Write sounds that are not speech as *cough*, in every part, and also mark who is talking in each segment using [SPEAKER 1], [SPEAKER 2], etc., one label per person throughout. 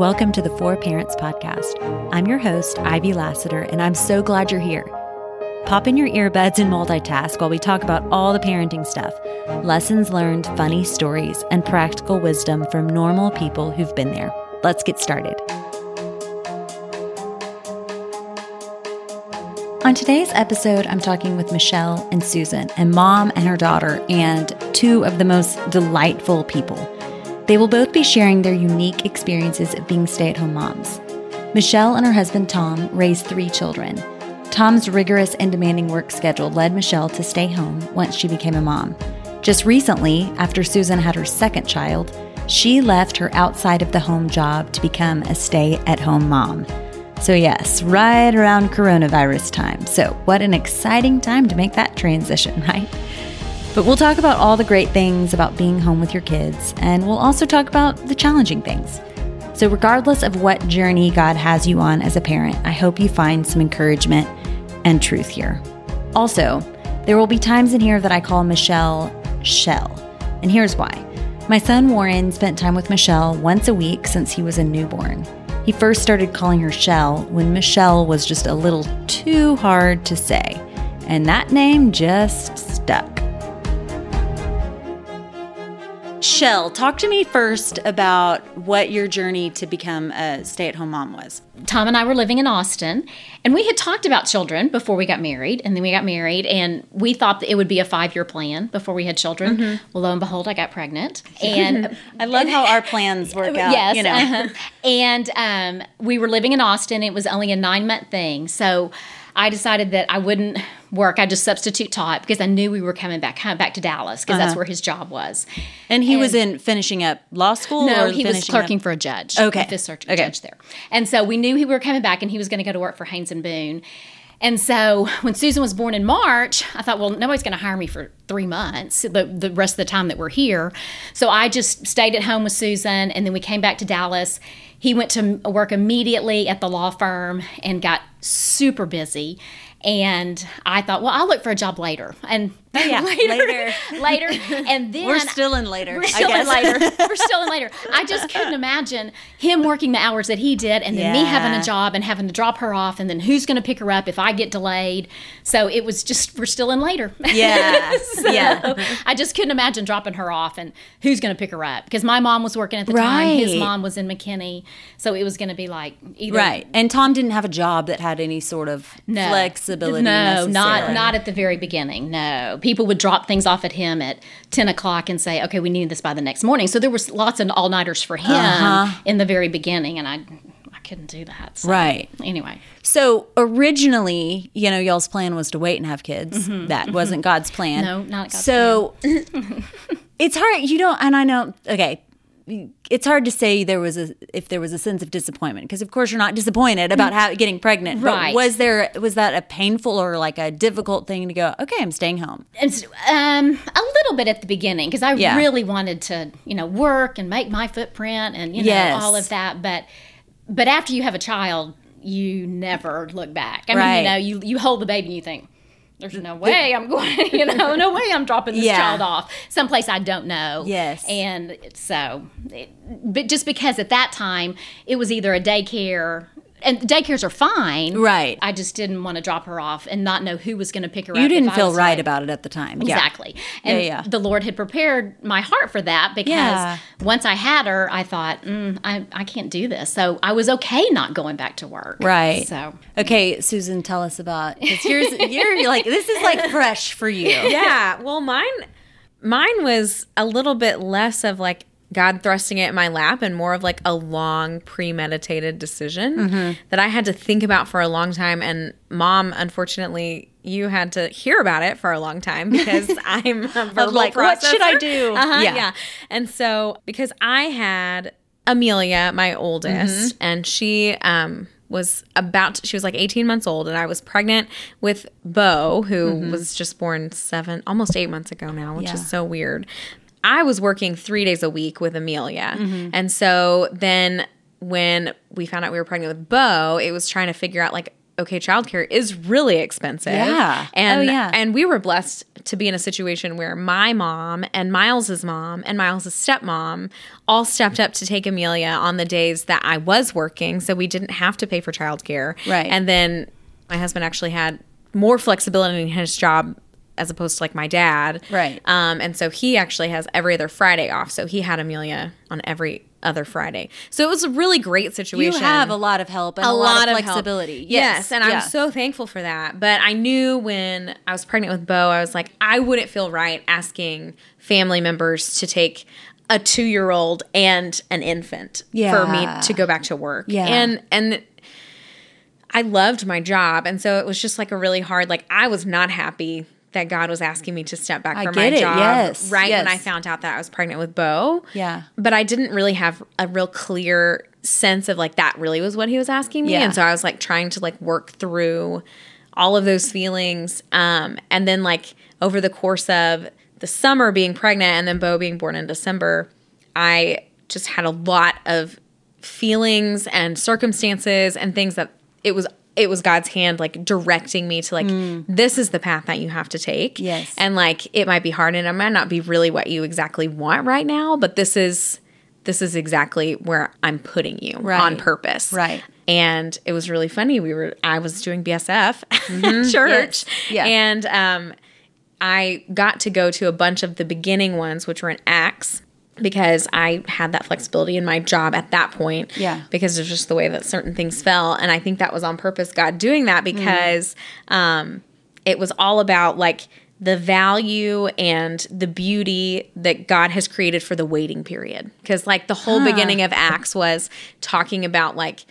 [SPEAKER 1] Welcome to the Four Parents Podcast. I'm your host, Ivy Lassiter, and I'm so glad you're here. Pop in your earbuds and multitask while we talk about all the parenting stuff lessons learned, funny stories, and practical wisdom from normal people who've been there. Let's get started. On today's episode, I'm talking with Michelle and Susan, a mom and her daughter, and two of the most delightful people. They will both be sharing their unique experiences of being stay at home moms. Michelle and her husband Tom raised three children. Tom's rigorous and demanding work schedule led Michelle to stay home once she became a mom. Just recently, after Susan had her second child, she left her outside of the home job to become a stay at home mom. So, yes, right around coronavirus time. So, what an exciting time to make that transition, *laughs* right? But we'll talk about all the great things about being home with your kids, and we'll also talk about the challenging things. So, regardless of what journey God has you on as a parent, I hope you find some encouragement and truth here. Also, there will be times in here that I call Michelle Shell, and here's why. My son Warren spent time with Michelle once a week since he was a newborn. He first started calling her Shell when Michelle was just a little too hard to say, and that name just stuck. Shell, talk to me first about what your journey to become a stay at home mom was.
[SPEAKER 2] Tom and I were living in Austin, and we had talked about children before we got married, and then we got married, and we thought that it would be a five year plan before we had children. Mm-hmm. Well, lo and behold, I got pregnant, *laughs* and
[SPEAKER 1] I love how our plans work *laughs* out.
[SPEAKER 2] Yes,
[SPEAKER 1] you know,
[SPEAKER 2] uh-huh. and um, we were living in Austin. It was only a nine month thing, so I decided that I wouldn't work. I just substitute taught because I knew we were coming back back to Dallas because uh-huh. that's where his job was.
[SPEAKER 1] And he and was in finishing up law school.
[SPEAKER 2] No, he was clerking up? for a judge.
[SPEAKER 1] Okay,
[SPEAKER 2] fifth circuit okay. judge there. And so we knew he were coming back, and he was going to go to work for Haynes and Boone. And so when Susan was born in March, I thought, well, nobody's going to hire me for three months, the, the rest of the time that we're here. So I just stayed at home with Susan, and then we came back to Dallas. He went to work immediately at the law firm and got super busy. And I thought, well, I'll look for a job later. And
[SPEAKER 1] oh, *laughs* yeah, later,
[SPEAKER 2] later, *laughs* and then
[SPEAKER 1] we're still in later.
[SPEAKER 2] We're still in later. *laughs* we're still in later. I just couldn't imagine him working the hours that he did, and then yeah. me having a job and having to drop her off, and then who's going to pick her up if I get delayed. So it was just we're still in later.
[SPEAKER 1] Yeah, so yeah.
[SPEAKER 2] I just couldn't imagine dropping her off and who's going to pick her up because my mom was working at the right. time. His mom was in McKinney, so it was going to be like either
[SPEAKER 1] right. And Tom didn't have a job that had any sort of no. flexibility.
[SPEAKER 2] No, not not at the very beginning. No, people would drop things off at him at ten o'clock and say, "Okay, we need this by the next morning." So there was lots of all nighters for him uh-huh. in the very beginning, and I I couldn't do that. So,
[SPEAKER 1] right.
[SPEAKER 2] Anyway.
[SPEAKER 1] So originally, you know, y'all's plan was to wait and have kids. Mm-hmm. That mm-hmm. wasn't God's plan.
[SPEAKER 2] No, not God's
[SPEAKER 1] so, plan. So *laughs* it's hard. You don't, and I know. Okay, it's hard to say there was a if there was a sense of disappointment because of course you're not disappointed about how, getting pregnant
[SPEAKER 2] right
[SPEAKER 1] but was there was that a painful or like a difficult thing to go okay i'm staying home
[SPEAKER 2] and um, a little bit at the beginning because i yeah. really wanted to you know work and make my footprint and you know yes. all of that but but after you have a child you never look back i right. mean you know you, you hold the baby and you think there's no way I'm *laughs* going, you know, no way I'm dropping this yeah. child off someplace I don't know.
[SPEAKER 1] Yes.
[SPEAKER 2] And so, it, but just because at that time it was either a daycare and daycares are fine.
[SPEAKER 1] Right.
[SPEAKER 2] I just didn't want to drop her off and not know who was going to pick her
[SPEAKER 1] you
[SPEAKER 2] up.
[SPEAKER 1] You didn't feel right about it at the time.
[SPEAKER 2] Exactly.
[SPEAKER 1] Yeah.
[SPEAKER 2] And
[SPEAKER 1] yeah, yeah.
[SPEAKER 2] the Lord had prepared my heart for that because yeah. once I had her, I thought, mm, I, I can't do this. So I was okay not going back to work.
[SPEAKER 1] Right.
[SPEAKER 2] So.
[SPEAKER 1] Okay, Susan, tell us about, because you're, you're like, this is like fresh for you.
[SPEAKER 3] Yeah. Well, mine, mine was a little bit less of like God thrusting it in my lap and more of like a long premeditated decision mm-hmm. that I had to think about for a long time. And mom, unfortunately, you had to hear about it for a long time *laughs* because I'm a verbal
[SPEAKER 1] like,
[SPEAKER 3] processor.
[SPEAKER 1] what should I do?
[SPEAKER 3] Uh-huh, yeah. yeah. And so because I had Amelia, my oldest, mm-hmm. and she um, was about she was like 18 months old and I was pregnant with Bo who mm-hmm. was just born 7 almost 8 months ago now which yeah. is so weird I was working three days a week with Amelia. Mm-hmm. And so then when we found out we were pregnant with Bo, it was trying to figure out like, okay, childcare is really expensive.
[SPEAKER 1] Yeah.
[SPEAKER 3] And
[SPEAKER 1] oh, yeah.
[SPEAKER 3] and we were blessed to be in a situation where my mom and Miles's mom and Miles's stepmom all stepped up to take Amelia on the days that I was working, so we didn't have to pay for childcare.
[SPEAKER 1] Right.
[SPEAKER 3] And then my husband actually had more flexibility in his job as opposed to like my dad.
[SPEAKER 1] Right.
[SPEAKER 3] Um, and so he actually has every other Friday off. So he had Amelia on every other Friday. So it was a really great situation.
[SPEAKER 1] You have a lot of help and a, lot, of
[SPEAKER 3] help.
[SPEAKER 1] flexibility.
[SPEAKER 3] Yes, and
[SPEAKER 1] Yeah.
[SPEAKER 3] I'm so thankful for that. But I knew when I was pregnant with Bo, I was like, I wouldn't feel right asking family members to take a two year old and an infant for me to go back to work.
[SPEAKER 1] Yeah.
[SPEAKER 3] And and I loved my job. And so it was just like a really hard, like I was not happy that God was asking me to step back
[SPEAKER 1] I
[SPEAKER 3] from my
[SPEAKER 1] it,
[SPEAKER 3] job
[SPEAKER 1] yes,
[SPEAKER 3] right when. I found out that I was pregnant with Bo.
[SPEAKER 1] Yeah.
[SPEAKER 3] But I didn't really have a real clear sense of like that really was what he was asking me.
[SPEAKER 1] Yeah.
[SPEAKER 3] And so I was like trying to like work through all of those feelings. Um, and then like over the course of the summer being pregnant and then Bo being born in December, I just had a lot of feelings and circumstances and things that it was it was God's hand like directing me to like this is the path that you have to take.
[SPEAKER 1] Mm. Yes.
[SPEAKER 3] And like it might be hard and it might not be really what you exactly want right now, but this is this is exactly where I'm putting you
[SPEAKER 1] Right.
[SPEAKER 3] on purpose.
[SPEAKER 1] Right.
[SPEAKER 3] And it was really funny. We were I was doing BSF church. *laughs*
[SPEAKER 1] Mm-hmm. Yes. Yeah.
[SPEAKER 3] And um I got to go to a bunch of the beginning ones, which were in Acts, because I had that flexibility in my job at that point.
[SPEAKER 1] Yeah.
[SPEAKER 3] Because of just the way that certain things fell. And I think that was on purpose, God doing that because um, it was all about like the value and the beauty that God has created for the waiting period. Because like the whole beginning of Acts was talking about like,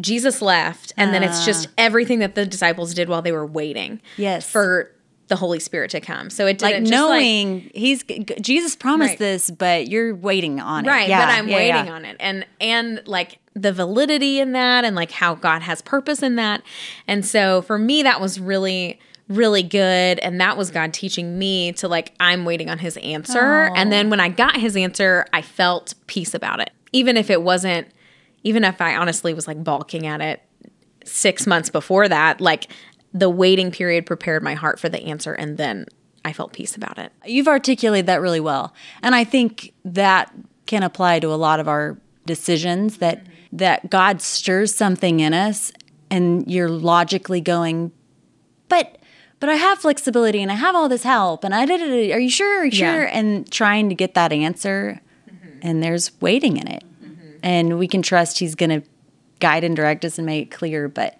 [SPEAKER 3] Jesus left, and then it's just everything that the disciples did while they were waiting
[SPEAKER 1] Yes.
[SPEAKER 3] for the Holy Spirit to come. So it
[SPEAKER 1] like
[SPEAKER 3] didn't like,
[SPEAKER 1] knowing he's Jesus promised
[SPEAKER 3] Right.
[SPEAKER 1] this, but you're waiting on it.
[SPEAKER 3] right
[SPEAKER 1] Yeah,
[SPEAKER 3] but i'm
[SPEAKER 1] yeah,
[SPEAKER 3] waiting
[SPEAKER 1] yeah.
[SPEAKER 3] on it and and like the validity in that and like how god has purpose in that and so for me that was really really good and that was god teaching me to like i'm waiting on his answer and then when i got his answer i felt peace about it even if it wasn't even if i honestly was like balking at it six months before that like the waiting period prepared my heart for the answer and then i felt peace about it
[SPEAKER 1] You've articulated that really well. And I think that can apply to a lot of our decisions that that God stirs something in us and you're logically going, but but I have flexibility and I have all this help and I did it. Are you sure? Are you
[SPEAKER 3] Yeah.
[SPEAKER 1] sure? And trying to get that answer mm-hmm. and there's waiting in it. Mm-hmm. And we can trust he's gonna guide and direct us and make it clear. But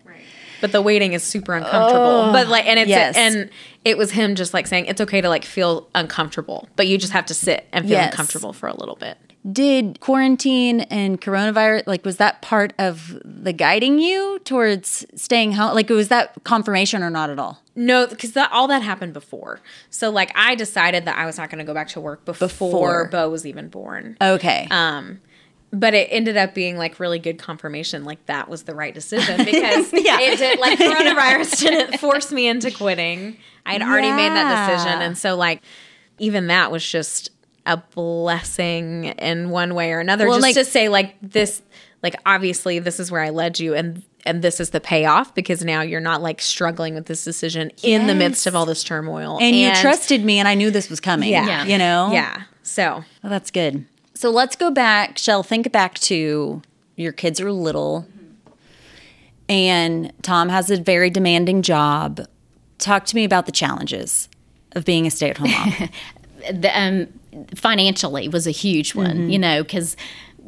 [SPEAKER 3] but the waiting is super uncomfortable. but like, and it's
[SPEAKER 1] yes.
[SPEAKER 3] and it was him just like saying it's okay to like feel uncomfortable, but you just have to sit and feel
[SPEAKER 1] Yes.
[SPEAKER 3] uncomfortable for a little bit.
[SPEAKER 1] did quarantine and coronavirus like was that part of the guiding you towards staying home like was that confirmation or not at all
[SPEAKER 3] No, because that all that happened before. So like, I decided that I was not going to go back to work before,
[SPEAKER 1] Before.
[SPEAKER 3] Bo was even born.
[SPEAKER 1] okay
[SPEAKER 3] Um, but it ended up being like really good confirmation. Like that was the right decision *laughs* because
[SPEAKER 1] Yeah.
[SPEAKER 3] it did like *laughs* coronavirus didn't force me into quitting. I had already made that decision, and so like even that was just a blessing in one way or another.
[SPEAKER 1] Well,
[SPEAKER 3] just
[SPEAKER 1] like-
[SPEAKER 3] to say like this, like obviously this is where I led you, and and this is the payoff because now you're not like struggling with this decision in the midst of all this turmoil,
[SPEAKER 1] and, you trusted me and i knew this was coming
[SPEAKER 3] Yeah.
[SPEAKER 2] Yeah.
[SPEAKER 1] you know
[SPEAKER 3] yeah. So
[SPEAKER 1] Oh, that's good so let's go back shell think back to your kids are little and tom has a very demanding job talk to me about the challenges of being a stay-at-home mom *laughs*
[SPEAKER 2] the, um, financially was a huge one,
[SPEAKER 1] Mm-hmm.
[SPEAKER 2] you know, because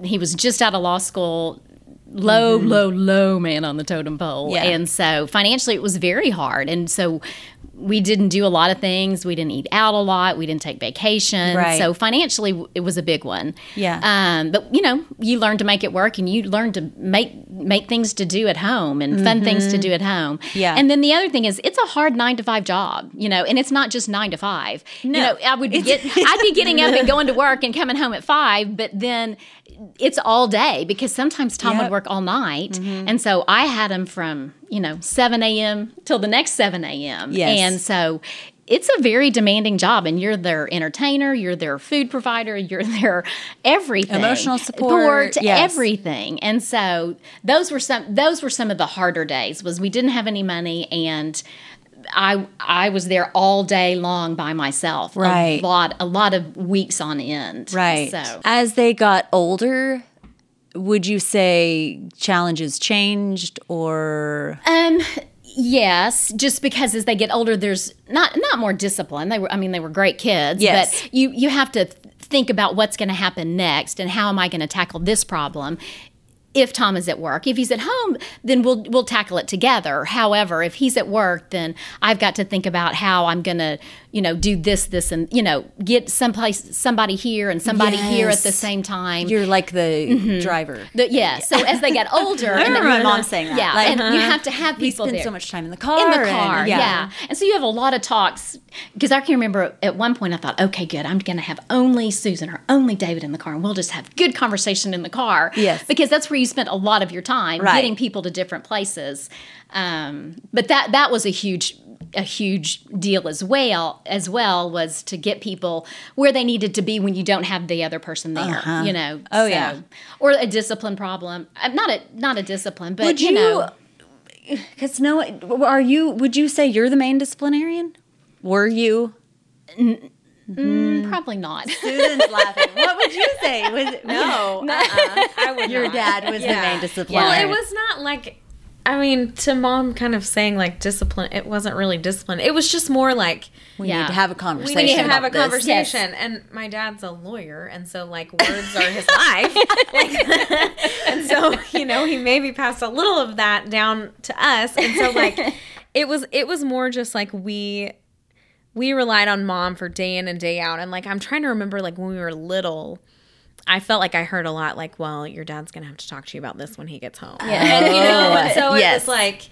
[SPEAKER 2] he was just out of law school, low, low, low man on the totem pole.
[SPEAKER 1] Mm-hmm. Yeah.
[SPEAKER 2] And so financially, it was very hard. And so we didn't do a lot of things. We didn't eat out a lot. We didn't take vacation.
[SPEAKER 1] Right.
[SPEAKER 2] So financially, it was a big one.
[SPEAKER 1] Yeah.
[SPEAKER 2] Um, but you know, you learn to make it work, and you learn to make make things to do at home and fun things to do at home.
[SPEAKER 1] Mm-hmm. Yeah.
[SPEAKER 2] And then the other thing is, it's a hard nine to five job. You know, and it's not just nine to five.
[SPEAKER 1] No.
[SPEAKER 2] You know, I would get, I'd be getting up and *laughs* going to work and coming home at five, but then it's all day because sometimes Tom
[SPEAKER 1] Yep. Mm-hmm.
[SPEAKER 2] would work all night, and so I had him from you know seven a.m. till the next seven a.m.
[SPEAKER 1] Yes.
[SPEAKER 2] and so. It's a very demanding job, and you're their entertainer, you're their food provider, *laughs* you're their everything,
[SPEAKER 1] Emotional support, yes.
[SPEAKER 2] everything. And so those were some those were some of the harder days. Was we didn't have any money, and I I was there all day long by myself.
[SPEAKER 1] Right.
[SPEAKER 2] A lot a lot of weeks on end.
[SPEAKER 1] Right.
[SPEAKER 2] So
[SPEAKER 1] As they got older, would you say challenges changed or
[SPEAKER 2] Um yes, just because as they get older there's not not more discipline. They were I mean they were great kids,
[SPEAKER 1] Yes.
[SPEAKER 2] but you you have to think about what's going to happen next and how am I going to tackle this problem. If Tom is at work, if he's at home, then we'll we'll tackle it together. However, if he's at work, then I've got to think about how I'm going to, you know, do this, this, and you know, get someplace somebody here and somebody here at the same time.
[SPEAKER 1] you're like the mm-hmm. driver?
[SPEAKER 2] The- yeah. So as they get older,
[SPEAKER 1] I
[SPEAKER 2] and
[SPEAKER 1] remember my mom saying that.
[SPEAKER 2] Yeah,
[SPEAKER 1] Like,
[SPEAKER 2] and you uh-huh. have to have
[SPEAKER 1] We
[SPEAKER 2] people
[SPEAKER 1] spend
[SPEAKER 2] there
[SPEAKER 1] so much time in the car.
[SPEAKER 2] in the
[SPEAKER 1] and-
[SPEAKER 2] car. yeah. and so you have a lot of talks because I can remember at one point I thought, okay, good, I'm going to have only Susan or only David in the car, and we'll just have good conversation in the car.
[SPEAKER 1] Yes.
[SPEAKER 2] because that's where you spent a lot of your time
[SPEAKER 1] Right.
[SPEAKER 2] getting people to different places. Um, but that that was a huge a huge deal as well as well was to get people where they needed to be when you don't have the other person there you know
[SPEAKER 1] Oh, yeah.
[SPEAKER 2] or a discipline problem Uh, not a not a discipline but
[SPEAKER 1] Would
[SPEAKER 2] you,
[SPEAKER 1] you?
[SPEAKER 2] know
[SPEAKER 1] Because no, are you? Would you say you're the main disciplinarian? Were you? Mm, mm-hmm.
[SPEAKER 2] probably not
[SPEAKER 1] Susan's *laughs* laughing. What would you say? Was it, *laughs* *laughs*
[SPEAKER 3] No, uh-uh, I would
[SPEAKER 1] your
[SPEAKER 3] not.
[SPEAKER 1] dad was the
[SPEAKER 3] main
[SPEAKER 1] main
[SPEAKER 3] Well, it was not like, I mean, to mom kind of saying like discipline, it wasn't really discipline. It was just more like,
[SPEAKER 1] We
[SPEAKER 2] Yeah.
[SPEAKER 1] need to have a conversation.
[SPEAKER 3] we need to have a
[SPEAKER 1] this.
[SPEAKER 3] conversation. And my dad's a lawyer, and so like words are his life. Like, and so you know he maybe passed a little of that down to us, and so like it was it was more just like we we relied on mom for day in and day out, and like I'm trying to remember like when we were little. I felt like I heard a lot like, well, your dad's gonna have to talk to you about this when he gets home. And you know, *laughs* and so it
[SPEAKER 1] Yes.
[SPEAKER 3] was like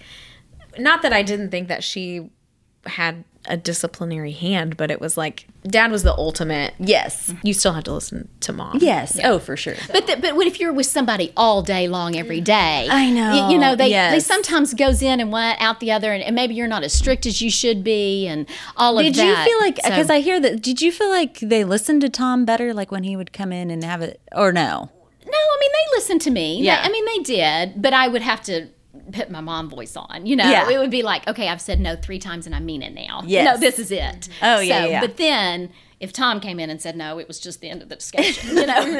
[SPEAKER 3] not that I didn't think that she had a disciplinary hand, but it was like dad was the ultimate.
[SPEAKER 1] Yes.
[SPEAKER 3] You still have to listen to mom.
[SPEAKER 1] Yes. Oh, for sure.
[SPEAKER 2] But the, but what if you're with somebody all day long every day?
[SPEAKER 1] I know.
[SPEAKER 2] You, you know they they sometimes goes in and one out the other, and, and maybe you're not as strict as you should be, and all of
[SPEAKER 1] Did
[SPEAKER 2] that.
[SPEAKER 1] Did you feel like
[SPEAKER 2] So-
[SPEAKER 1] because I hear that? Did you feel like they listened to Tom better, like when he would come in and have it, or no?
[SPEAKER 2] No, I mean they listened to me.
[SPEAKER 1] Yeah.
[SPEAKER 2] They- I mean they did, but I would have to put my mom voice on. You know,
[SPEAKER 1] Yeah.
[SPEAKER 2] it would be like, okay, I've said no three times and I mean it now.
[SPEAKER 1] Yes.
[SPEAKER 2] No, this is it.
[SPEAKER 1] Oh, yeah,
[SPEAKER 2] So,
[SPEAKER 1] yeah.
[SPEAKER 2] But then if Tom came in and said no, it was just the end of the discussion. You know, *laughs* *laughs* We-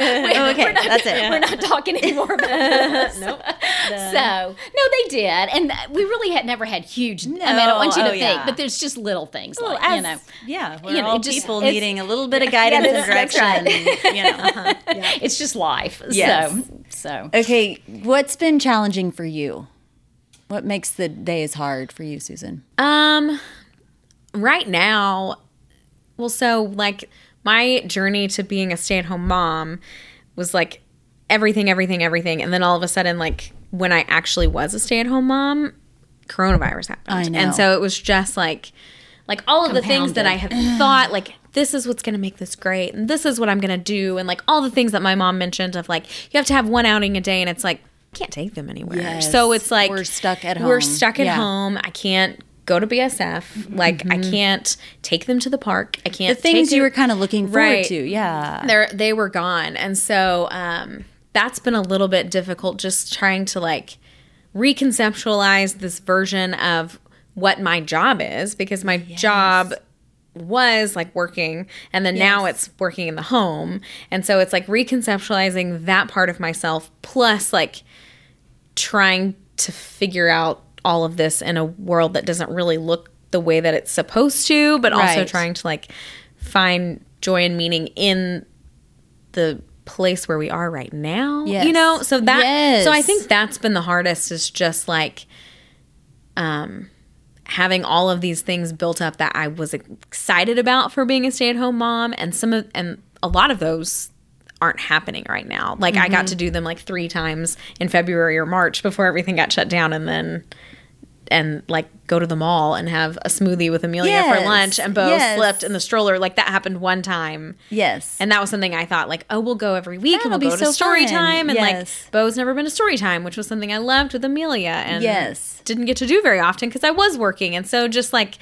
[SPEAKER 1] Okay,
[SPEAKER 2] we're not,
[SPEAKER 1] that's it.
[SPEAKER 2] We're not talking anymore about *laughs* this. nope. So no, they did, and we really had never had huge. No, I mean, I don't want you to
[SPEAKER 1] oh,
[SPEAKER 2] think,
[SPEAKER 1] yeah.
[SPEAKER 2] but there's just little things like
[SPEAKER 1] as,
[SPEAKER 2] you know.
[SPEAKER 1] yeah, we're
[SPEAKER 2] you know,
[SPEAKER 1] all
[SPEAKER 2] just-
[SPEAKER 1] people needing a little bit of guidance and
[SPEAKER 2] that's
[SPEAKER 1] direction.
[SPEAKER 2] right.
[SPEAKER 1] You know. Uh-huh.
[SPEAKER 2] It's just life.
[SPEAKER 1] Yes.
[SPEAKER 2] So so.
[SPEAKER 1] Okay, what's been challenging for you? What makes the days hard for you, Susan?
[SPEAKER 3] Um, right now, well, so like my journey to being a stay at home mom was like everything, everything, everything. And then all of a sudden, like when I actually was a stay at home mom, coronavirus happened. And so it was just like, like all of the things that I had thought, like, this is what's going to make this great. And this is what I'm going to do. And like all the things that my mom mentioned of like, you have to have one outing a day. And it's like, can't take them anywhere.
[SPEAKER 1] Yes.
[SPEAKER 3] So it's like,
[SPEAKER 1] We're stuck at home.
[SPEAKER 3] We're stuck at
[SPEAKER 1] Yeah.
[SPEAKER 3] home. I can't go to BSF. Like I can't take them to the park. I can't
[SPEAKER 1] The
[SPEAKER 3] things
[SPEAKER 1] you were kind of looking forward
[SPEAKER 3] Right.
[SPEAKER 1] to, yeah.
[SPEAKER 3] They're they were gone, and so um, that's been a little bit difficult. Just trying to like reconceptualize this version of what my job is because my job was like working and then now it's working in the home and so it's like reconceptualizing that part of myself plus like trying to figure out all of this in a world that doesn't really look the way that it's supposed to, but also trying to like find joy and meaning in the place where we are right now.
[SPEAKER 1] Yes.
[SPEAKER 3] You know? So that
[SPEAKER 1] Yes.
[SPEAKER 3] so I think that's been the hardest is just like um having all of these things built up that I was excited about for being a stay-at-home mom and some of and a lot of those aren't happening right now. Like I
[SPEAKER 1] Mm-hmm.
[SPEAKER 3] got to do them like 3 times in February or March before everything got shut down and then and like go to the mall and have a smoothie with Amelia
[SPEAKER 1] Yes.
[SPEAKER 3] for lunch and Bo
[SPEAKER 1] Yes.
[SPEAKER 3] slept in the stroller. Like that happened one time.
[SPEAKER 1] Yes.
[SPEAKER 3] And that was something I thought like, oh, we'll go every week
[SPEAKER 1] That'll
[SPEAKER 3] and we'll go
[SPEAKER 1] so
[SPEAKER 3] to story
[SPEAKER 1] fun.
[SPEAKER 3] time. And
[SPEAKER 1] Yes.
[SPEAKER 3] like Bo's never been to story time, which was something I loved with Amelia and
[SPEAKER 1] Yes.
[SPEAKER 3] didn't get to do very often because I was working. And so just like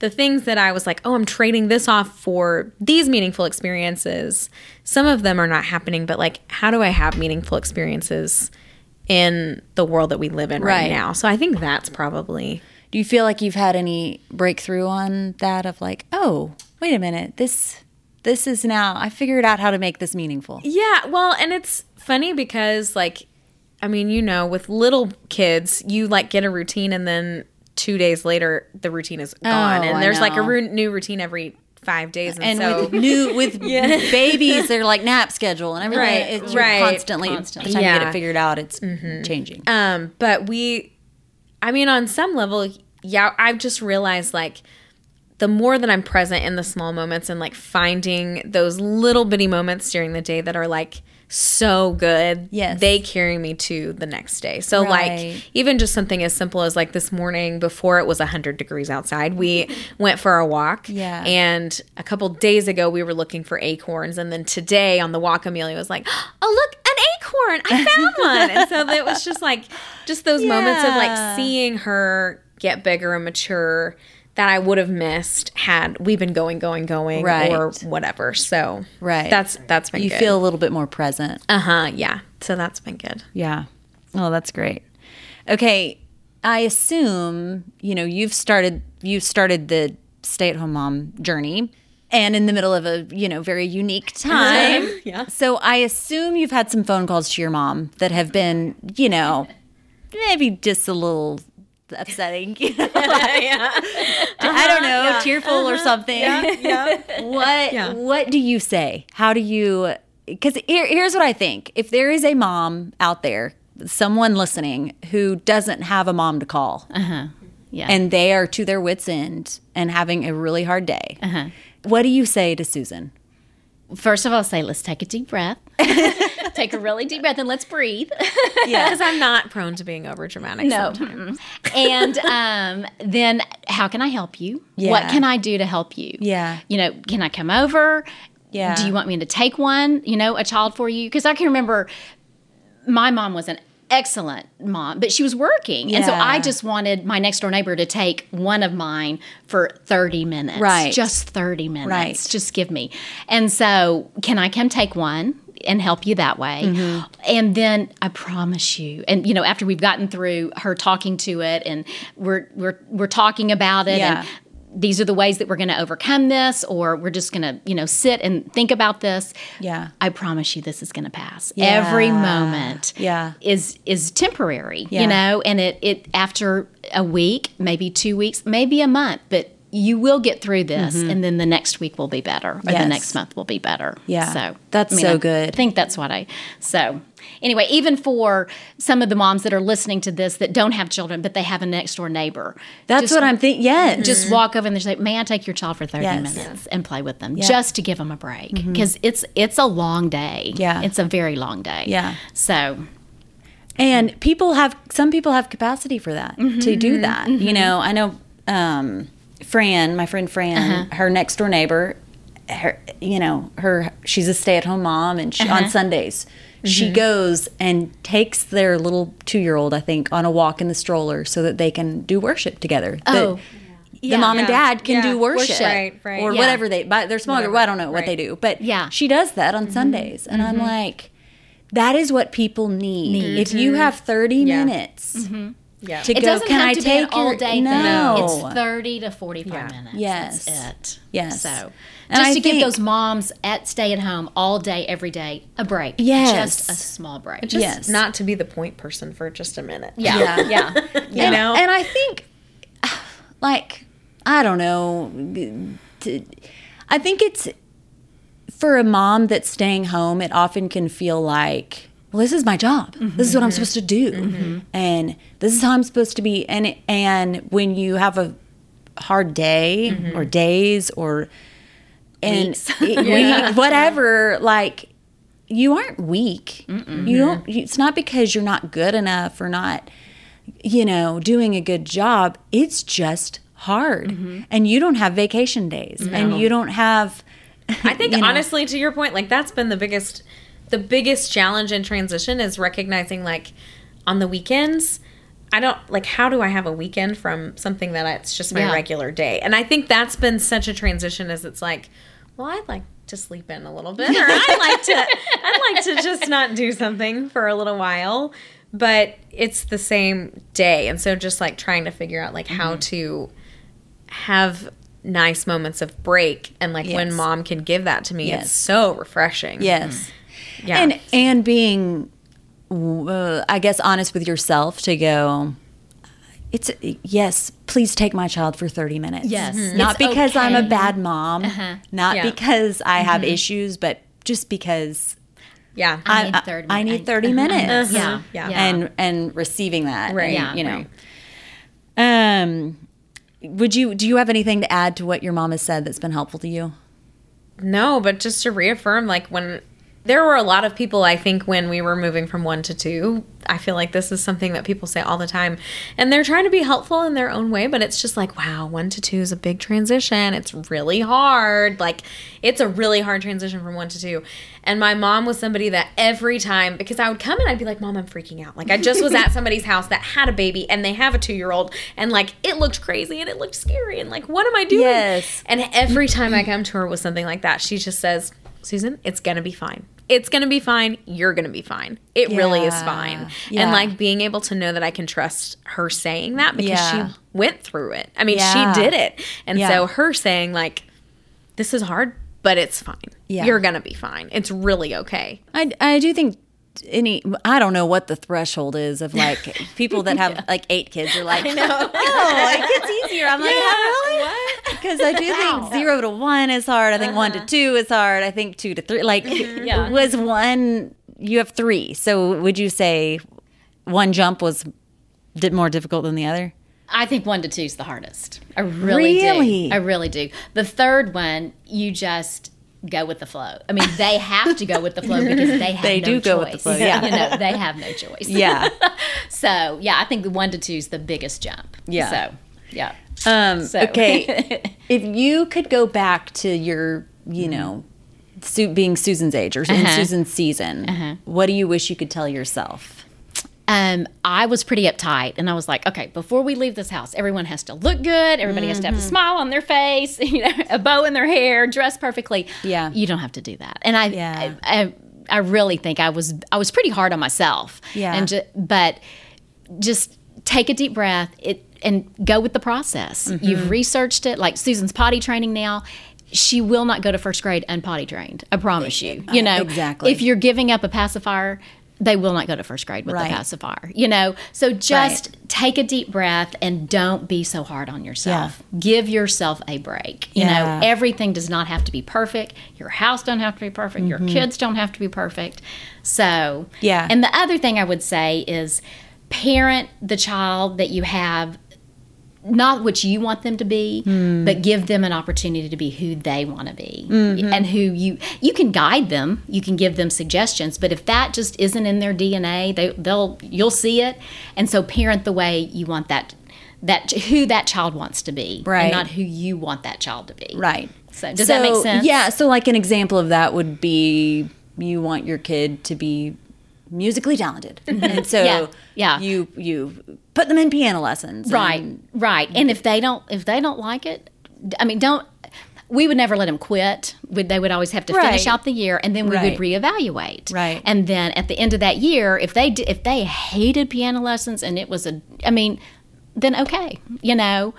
[SPEAKER 3] the things that I was like, oh, I'm trading this off for these meaningful experiences. Some of them are not happening, but like, how do I have meaningful experiences in the world that we live in right,
[SPEAKER 1] Right.
[SPEAKER 3] now? So I think that's probably
[SPEAKER 1] Do you feel like you've had any breakthrough on that of like, oh, wait a minute, this this is now I figured out how to make this meaningful.
[SPEAKER 3] Yeah, well, and it's funny because like I mean, you know, with little kids, you like get a routine and then 2 days later the routine is gone
[SPEAKER 1] Oh,
[SPEAKER 3] and there's like a new routine every 5 days and,
[SPEAKER 1] And
[SPEAKER 3] so
[SPEAKER 1] with new with *laughs* babies, they're like nap schedule and everything.
[SPEAKER 3] Right,
[SPEAKER 1] It's
[SPEAKER 3] right.
[SPEAKER 1] constantly,
[SPEAKER 2] Constantly.
[SPEAKER 1] every time you get it figured out, it's changing.
[SPEAKER 3] Um, but we, I mean, on some level, yeah, I've just realized like the more that I'm present in the small moments and like finding those little bitty moments during the day that are like so good,
[SPEAKER 1] Yes.
[SPEAKER 3] they carry me to the next day. So
[SPEAKER 1] Right.
[SPEAKER 3] like even just something as simple as like this morning before it was 100 degrees outside, we *laughs* went for a walk.
[SPEAKER 1] Yeah.
[SPEAKER 3] And a couple days ago we were looking for acorns and then today on the walk Amelia was like, *gasps* "Oh, look, an acorn. I found *laughs* one." and so it was just like just those moments of like seeing her get bigger and mature that I would have missed had we been going, going, going,
[SPEAKER 1] Right.
[SPEAKER 3] or whatever. So
[SPEAKER 1] Right.
[SPEAKER 3] that's that's been
[SPEAKER 1] you
[SPEAKER 3] good.
[SPEAKER 1] feel a little bit more present.
[SPEAKER 3] uh huh, yeah. So that's been good.
[SPEAKER 1] Yeah. Oh, that's great. Okay, I assume you know you've started you've started the stay-at-home mom journey, and in the middle of a you know very unique *laughs* time.
[SPEAKER 3] Yeah.
[SPEAKER 1] So I assume you've had some phone calls to your mom that have been you know maybe just a little upsetting. you *laughs* know? *laughs* I don't uh-huh, know, tearful or uh-huh. something. *laughs* What
[SPEAKER 3] Yeah.
[SPEAKER 1] what do you say? How do you because here, here's what I think. If there is a mom out there, someone listening who doesn't have a mom to call uh-huh.
[SPEAKER 2] Yeah.
[SPEAKER 1] and they are to their wits end and having a really hard day. What do you say to Susan?
[SPEAKER 2] First of all, say, let's take a deep breath. *laughs* take a really deep breath and let's breathe.
[SPEAKER 3] yeah, *laughs* Because I'm not prone to being over dramatic.
[SPEAKER 2] no.
[SPEAKER 3] sometimes.
[SPEAKER 2] And um, then, how can I help you?
[SPEAKER 1] Yeah.
[SPEAKER 2] What can I do to help you?
[SPEAKER 1] Yeah.
[SPEAKER 2] You know, can I come over?
[SPEAKER 1] Yeah.
[SPEAKER 2] Do you want me to take one, you know, a child for you? Because I can remember my mom was an excellent mom, but she was working. And so I just wanted my next door neighbor to take one of mine for 30 minutes.
[SPEAKER 1] Right.
[SPEAKER 2] Just 30 minutes.
[SPEAKER 1] Right.
[SPEAKER 2] Just give me. And so, can I come take one? And help you that way.
[SPEAKER 1] Mm-hmm.
[SPEAKER 2] And then I promise you, and you know, after we've gotten through her talking to it and we're we're we're talking about it
[SPEAKER 1] Yeah.
[SPEAKER 2] and these are the ways that we're going to overcome this or we're just going to you know sit and think about this
[SPEAKER 1] Yeah.
[SPEAKER 2] i promise you this is going to pass
[SPEAKER 1] Yeah.
[SPEAKER 2] every moment
[SPEAKER 1] Yeah.
[SPEAKER 2] is is temporary
[SPEAKER 1] Yeah.
[SPEAKER 2] you know and it it after a week maybe two weeks maybe a month but you will get through this and then the next week will be better or
[SPEAKER 1] Mm-hmm. Yes.
[SPEAKER 2] the next month will be better
[SPEAKER 1] Yeah.
[SPEAKER 2] so
[SPEAKER 1] That's so
[SPEAKER 2] I
[SPEAKER 1] good.
[SPEAKER 2] I think that's what i so anyway even for some of the moms that are listening to this that don't have children but they have a next door neighbor
[SPEAKER 1] That's
[SPEAKER 2] just-
[SPEAKER 1] what I'm thinking. Yes.
[SPEAKER 2] just walk over and they're like, "May I take your child for thirty
[SPEAKER 1] Yes.
[SPEAKER 2] minutes and play with them, just to give them a break?
[SPEAKER 1] Mm-hmm.
[SPEAKER 2] Because it's it's a long day.
[SPEAKER 1] Yeah.
[SPEAKER 2] it's a very long day.
[SPEAKER 1] Yeah.
[SPEAKER 2] So
[SPEAKER 1] And people have some people have capacity for that
[SPEAKER 2] Mm-hmm,
[SPEAKER 1] to do that. You know, I know um, Fran, my friend Fran,
[SPEAKER 2] Uh-huh.
[SPEAKER 1] her next door neighbor. Her, you know, her she's a stay at home mom, and she,
[SPEAKER 2] Uh-huh.
[SPEAKER 1] on Sundays
[SPEAKER 2] Mm-hmm.
[SPEAKER 1] she goes and takes their little two year old, I think, on a walk in the stroller so that they can do worship together. Oh. The-
[SPEAKER 2] Oh.
[SPEAKER 1] the mom and dad can
[SPEAKER 3] Yeah.
[SPEAKER 1] do worship,
[SPEAKER 3] Worship. Right, right.
[SPEAKER 1] or
[SPEAKER 2] Yeah.
[SPEAKER 1] whatever they. But they're smaller. Well, I don't know what
[SPEAKER 3] Right.
[SPEAKER 1] they do, but
[SPEAKER 2] Yeah.
[SPEAKER 1] she does that on Sundays, and I'm like, that is what people need. If you have 30
[SPEAKER 3] Yeah.
[SPEAKER 1] minutes
[SPEAKER 3] Yeah.
[SPEAKER 1] to
[SPEAKER 2] it
[SPEAKER 1] go,
[SPEAKER 2] doesn't
[SPEAKER 1] can
[SPEAKER 2] have
[SPEAKER 1] I
[SPEAKER 2] to
[SPEAKER 1] take
[SPEAKER 2] be an all
[SPEAKER 1] your-
[SPEAKER 2] day
[SPEAKER 1] no.
[SPEAKER 2] thing. It's thirty to forty five
[SPEAKER 3] Yeah.
[SPEAKER 2] minutes.
[SPEAKER 1] Yes.
[SPEAKER 2] that's it.
[SPEAKER 1] Yes.
[SPEAKER 2] So
[SPEAKER 1] And
[SPEAKER 2] just
[SPEAKER 1] I
[SPEAKER 2] to give those moms at stay at home all day every day a break.
[SPEAKER 1] Yes.
[SPEAKER 2] just a small break.
[SPEAKER 3] Just
[SPEAKER 1] Yes.
[SPEAKER 3] not to be the point person for just a minute.
[SPEAKER 2] yeah,
[SPEAKER 1] Yeah. *laughs*
[SPEAKER 2] yeah,
[SPEAKER 3] You
[SPEAKER 1] and,
[SPEAKER 3] know?
[SPEAKER 1] and I think, *sighs* like, I don't know. *sighs* to- I think it's for a mom that's staying home. It often can feel like, well, this is my job. This is what I'm supposed to do, mm-hmm. Mm-hmm. and this is how I'm supposed to be. And and when you have a hard day mm-hmm. or days or and it- *laughs* week, whatever, like you aren't weak. You don't. It's not because you're not good enough or not, you know, doing a good job. It's just hard, and you don't have vacation days, and you don't have.
[SPEAKER 3] I think *laughs*
[SPEAKER 1] you know.
[SPEAKER 3] honestly, to your point, like that's been the biggest, the biggest challenge in transition is recognizing like on the weekends. I don't like how do I have a weekend from something that it's just my
[SPEAKER 2] Yeah.
[SPEAKER 3] regular day, and I think that's been such a transition. As it's like, well, I'd like to sleep in a little bit, or *laughs* I'd like to, I'd like to just not do something for a little while. but it's the same day. And so just like trying to figure out like how
[SPEAKER 1] Mm-hmm.
[SPEAKER 3] to have nice moments of break and like when mom can give that to me,
[SPEAKER 1] Yes.
[SPEAKER 3] it's so refreshing.
[SPEAKER 1] Yes.
[SPEAKER 3] Yeah.
[SPEAKER 1] And and being uh, I guess honest with yourself to go it's yes, please take my child for 30 minutes.
[SPEAKER 2] Yes. Mhm.
[SPEAKER 1] Not
[SPEAKER 2] It's
[SPEAKER 1] because I'm a bad mom, not
[SPEAKER 3] Yeah.
[SPEAKER 1] because I have issues, but just because
[SPEAKER 3] yeah.
[SPEAKER 2] I
[SPEAKER 1] I,
[SPEAKER 2] need 30
[SPEAKER 1] I need
[SPEAKER 2] minutes.
[SPEAKER 1] 30 minutes.
[SPEAKER 2] Yeah.
[SPEAKER 3] Yeah.
[SPEAKER 2] Yeah.
[SPEAKER 1] And and receiving that.
[SPEAKER 3] Right.
[SPEAKER 1] and,
[SPEAKER 2] Yeah.
[SPEAKER 1] You know. Um would you do you have anything to add to what your mom has said that's been helpful to you?
[SPEAKER 3] No, but just to reaffirm, like when there were a lot of people, I think, when we were moving from one to two, I feel like this is something that people say all the time. And they're trying to be helpful in their own way, but it's just like, wow, one to two is a big transition. It's really hard. Like, it's a really hard transition from one to two. And my mom was somebody that every time, because I would come and I'd be like, Mom, I'm freaking out. Like, I just was at *laughs* somebody's house that had a baby and they have a two year old, and like, it looked crazy and it looked scary. And like, what am I doing?
[SPEAKER 1] Yes.
[SPEAKER 3] And every time I come to her with something like that, she just says, Susan, it's going to be fine. It's going to be fine. You're going to be fine. It really is fine.
[SPEAKER 1] Yeah.
[SPEAKER 3] And like being able to know that I can trust her saying that because
[SPEAKER 1] Yeah.
[SPEAKER 3] she went through it. I mean,
[SPEAKER 1] Yeah.
[SPEAKER 3] she did it. And
[SPEAKER 1] Yeah.
[SPEAKER 3] so her saying, like, this is hard, but it's fine.
[SPEAKER 1] Yeah.
[SPEAKER 3] You're going to be fine. It's really okay.
[SPEAKER 1] I, I do think any I don't know what the threshold is of like *laughs* people that have like eight kids are like I know. *laughs* Oh it gets easier. I'm like oh, really? Because I do think zero to one is hard. I think one to uh-huh. two is hard. I think two to three like mm-hmm.
[SPEAKER 2] Yeah.
[SPEAKER 1] was one you have three. So would you say one jump was did more difficult than the other?
[SPEAKER 2] I think one to two is the hardest. I really,
[SPEAKER 1] Really?
[SPEAKER 2] do. I really do. The third one, you just go with the flow. I mean, they have to go with the flow because they have
[SPEAKER 1] They
[SPEAKER 2] no
[SPEAKER 1] do
[SPEAKER 2] choice.
[SPEAKER 1] go with the flow, yeah.
[SPEAKER 2] you know, they have no choice.
[SPEAKER 1] yeah *laughs*
[SPEAKER 2] So yeah, I think the one to two is the biggest jump.
[SPEAKER 1] Yeah.
[SPEAKER 2] So yeah.
[SPEAKER 1] Um,
[SPEAKER 2] So-
[SPEAKER 1] okay, *laughs* if you could go back to your, you know, Su- being Susan's age or in
[SPEAKER 2] Uh-huh.
[SPEAKER 1] Susan's season, what do you wish you could tell yourself?
[SPEAKER 2] Um, I was pretty uptight, and I was like, okay, before we leave this house, everyone has to look good. Everybody has to have a
[SPEAKER 1] Mm-hmm.
[SPEAKER 2] smile on their face, *laughs* you know, a bow in their hair, dress perfectly.
[SPEAKER 1] Yeah.
[SPEAKER 2] you don't have to do that. And I,
[SPEAKER 1] Yeah.
[SPEAKER 2] I, I, I really think I was, I was pretty hard on myself.
[SPEAKER 1] Yeah.
[SPEAKER 2] and ju- but just take a deep breath. It and go with the process.
[SPEAKER 1] Mm-hmm.
[SPEAKER 2] You've researched it. Like Susan's potty training now. She will not go to first grade unpotty trained. I promise you. You know,
[SPEAKER 1] Exactly.
[SPEAKER 2] If you're giving up a pacifier, they will not go to first grade with
[SPEAKER 1] Right.
[SPEAKER 2] the pacifier. You know, so just take a deep breath and don't be so hard on yourself. Give yourself a break. You
[SPEAKER 1] Yeah.
[SPEAKER 2] know, everything does not have to be perfect. Your house don't have to be perfect. Your kids don't have to be perfect. So
[SPEAKER 1] Mm-hmm. Yeah.
[SPEAKER 2] And the other thing I would say is parent the child that you have not what you want them to be,
[SPEAKER 1] Hmm.
[SPEAKER 2] but give them an opportunity to be who they want to be
[SPEAKER 1] Mm-hmm.
[SPEAKER 2] and who you you can guide them, you can give them suggestions, but if that just isn't in their DNA, they they'll you'll see it. And so parent the way you want that that who that child wants to be,
[SPEAKER 1] Right.
[SPEAKER 2] and not who you want that child to be.
[SPEAKER 1] Right.
[SPEAKER 2] So does that make sense?
[SPEAKER 1] Yeah. So, like an example of that would be you want your kid to be musically talented, mm-hmm. and so
[SPEAKER 2] Yeah, yeah.
[SPEAKER 1] you you put them in piano lessons,
[SPEAKER 2] Right,
[SPEAKER 1] and-
[SPEAKER 2] right. And if they don't, if they don't like it, I mean, don't. We would never let them quit. Would they would always have to finish out the year, and then we
[SPEAKER 1] Right.
[SPEAKER 2] would reevaluate.
[SPEAKER 1] Right.
[SPEAKER 2] And then at the end of that year, if they if they hated piano lessons and it was a, I mean, then okay, you know,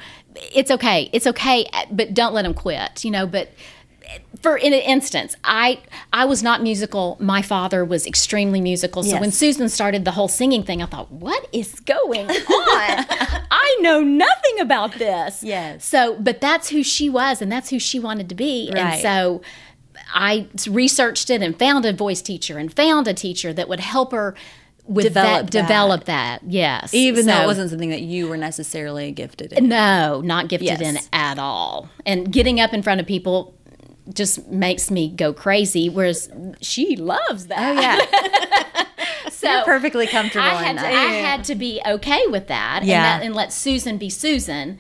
[SPEAKER 2] it's okay, it's okay, but don't let them quit. You know, but for in an instance, I I was not musical. My father was extremely musical. So
[SPEAKER 1] Yes.
[SPEAKER 2] when Susan started the whole singing thing, I thought, what is going on? *laughs* I know nothing about this.
[SPEAKER 1] Yes.
[SPEAKER 2] So, but that's who she was, and that's who she wanted to be,
[SPEAKER 1] Right.
[SPEAKER 2] and so I researched it and found a voice teacher and found a teacher that would help her with
[SPEAKER 1] Develop
[SPEAKER 2] that,
[SPEAKER 1] that.
[SPEAKER 2] develop that. Yes,
[SPEAKER 1] even though it wasn't something that you were necessarily gifted in.
[SPEAKER 2] no, not gifted in at all. And getting up in front of people just makes me go crazy. Whereas she loves that.
[SPEAKER 1] Oh yeah, *laughs*
[SPEAKER 2] so
[SPEAKER 1] you're perfectly comfortable
[SPEAKER 2] I
[SPEAKER 1] in
[SPEAKER 2] had, to. I had to be okay with that,
[SPEAKER 1] Yeah.
[SPEAKER 2] and, that, and let Susan be Susan,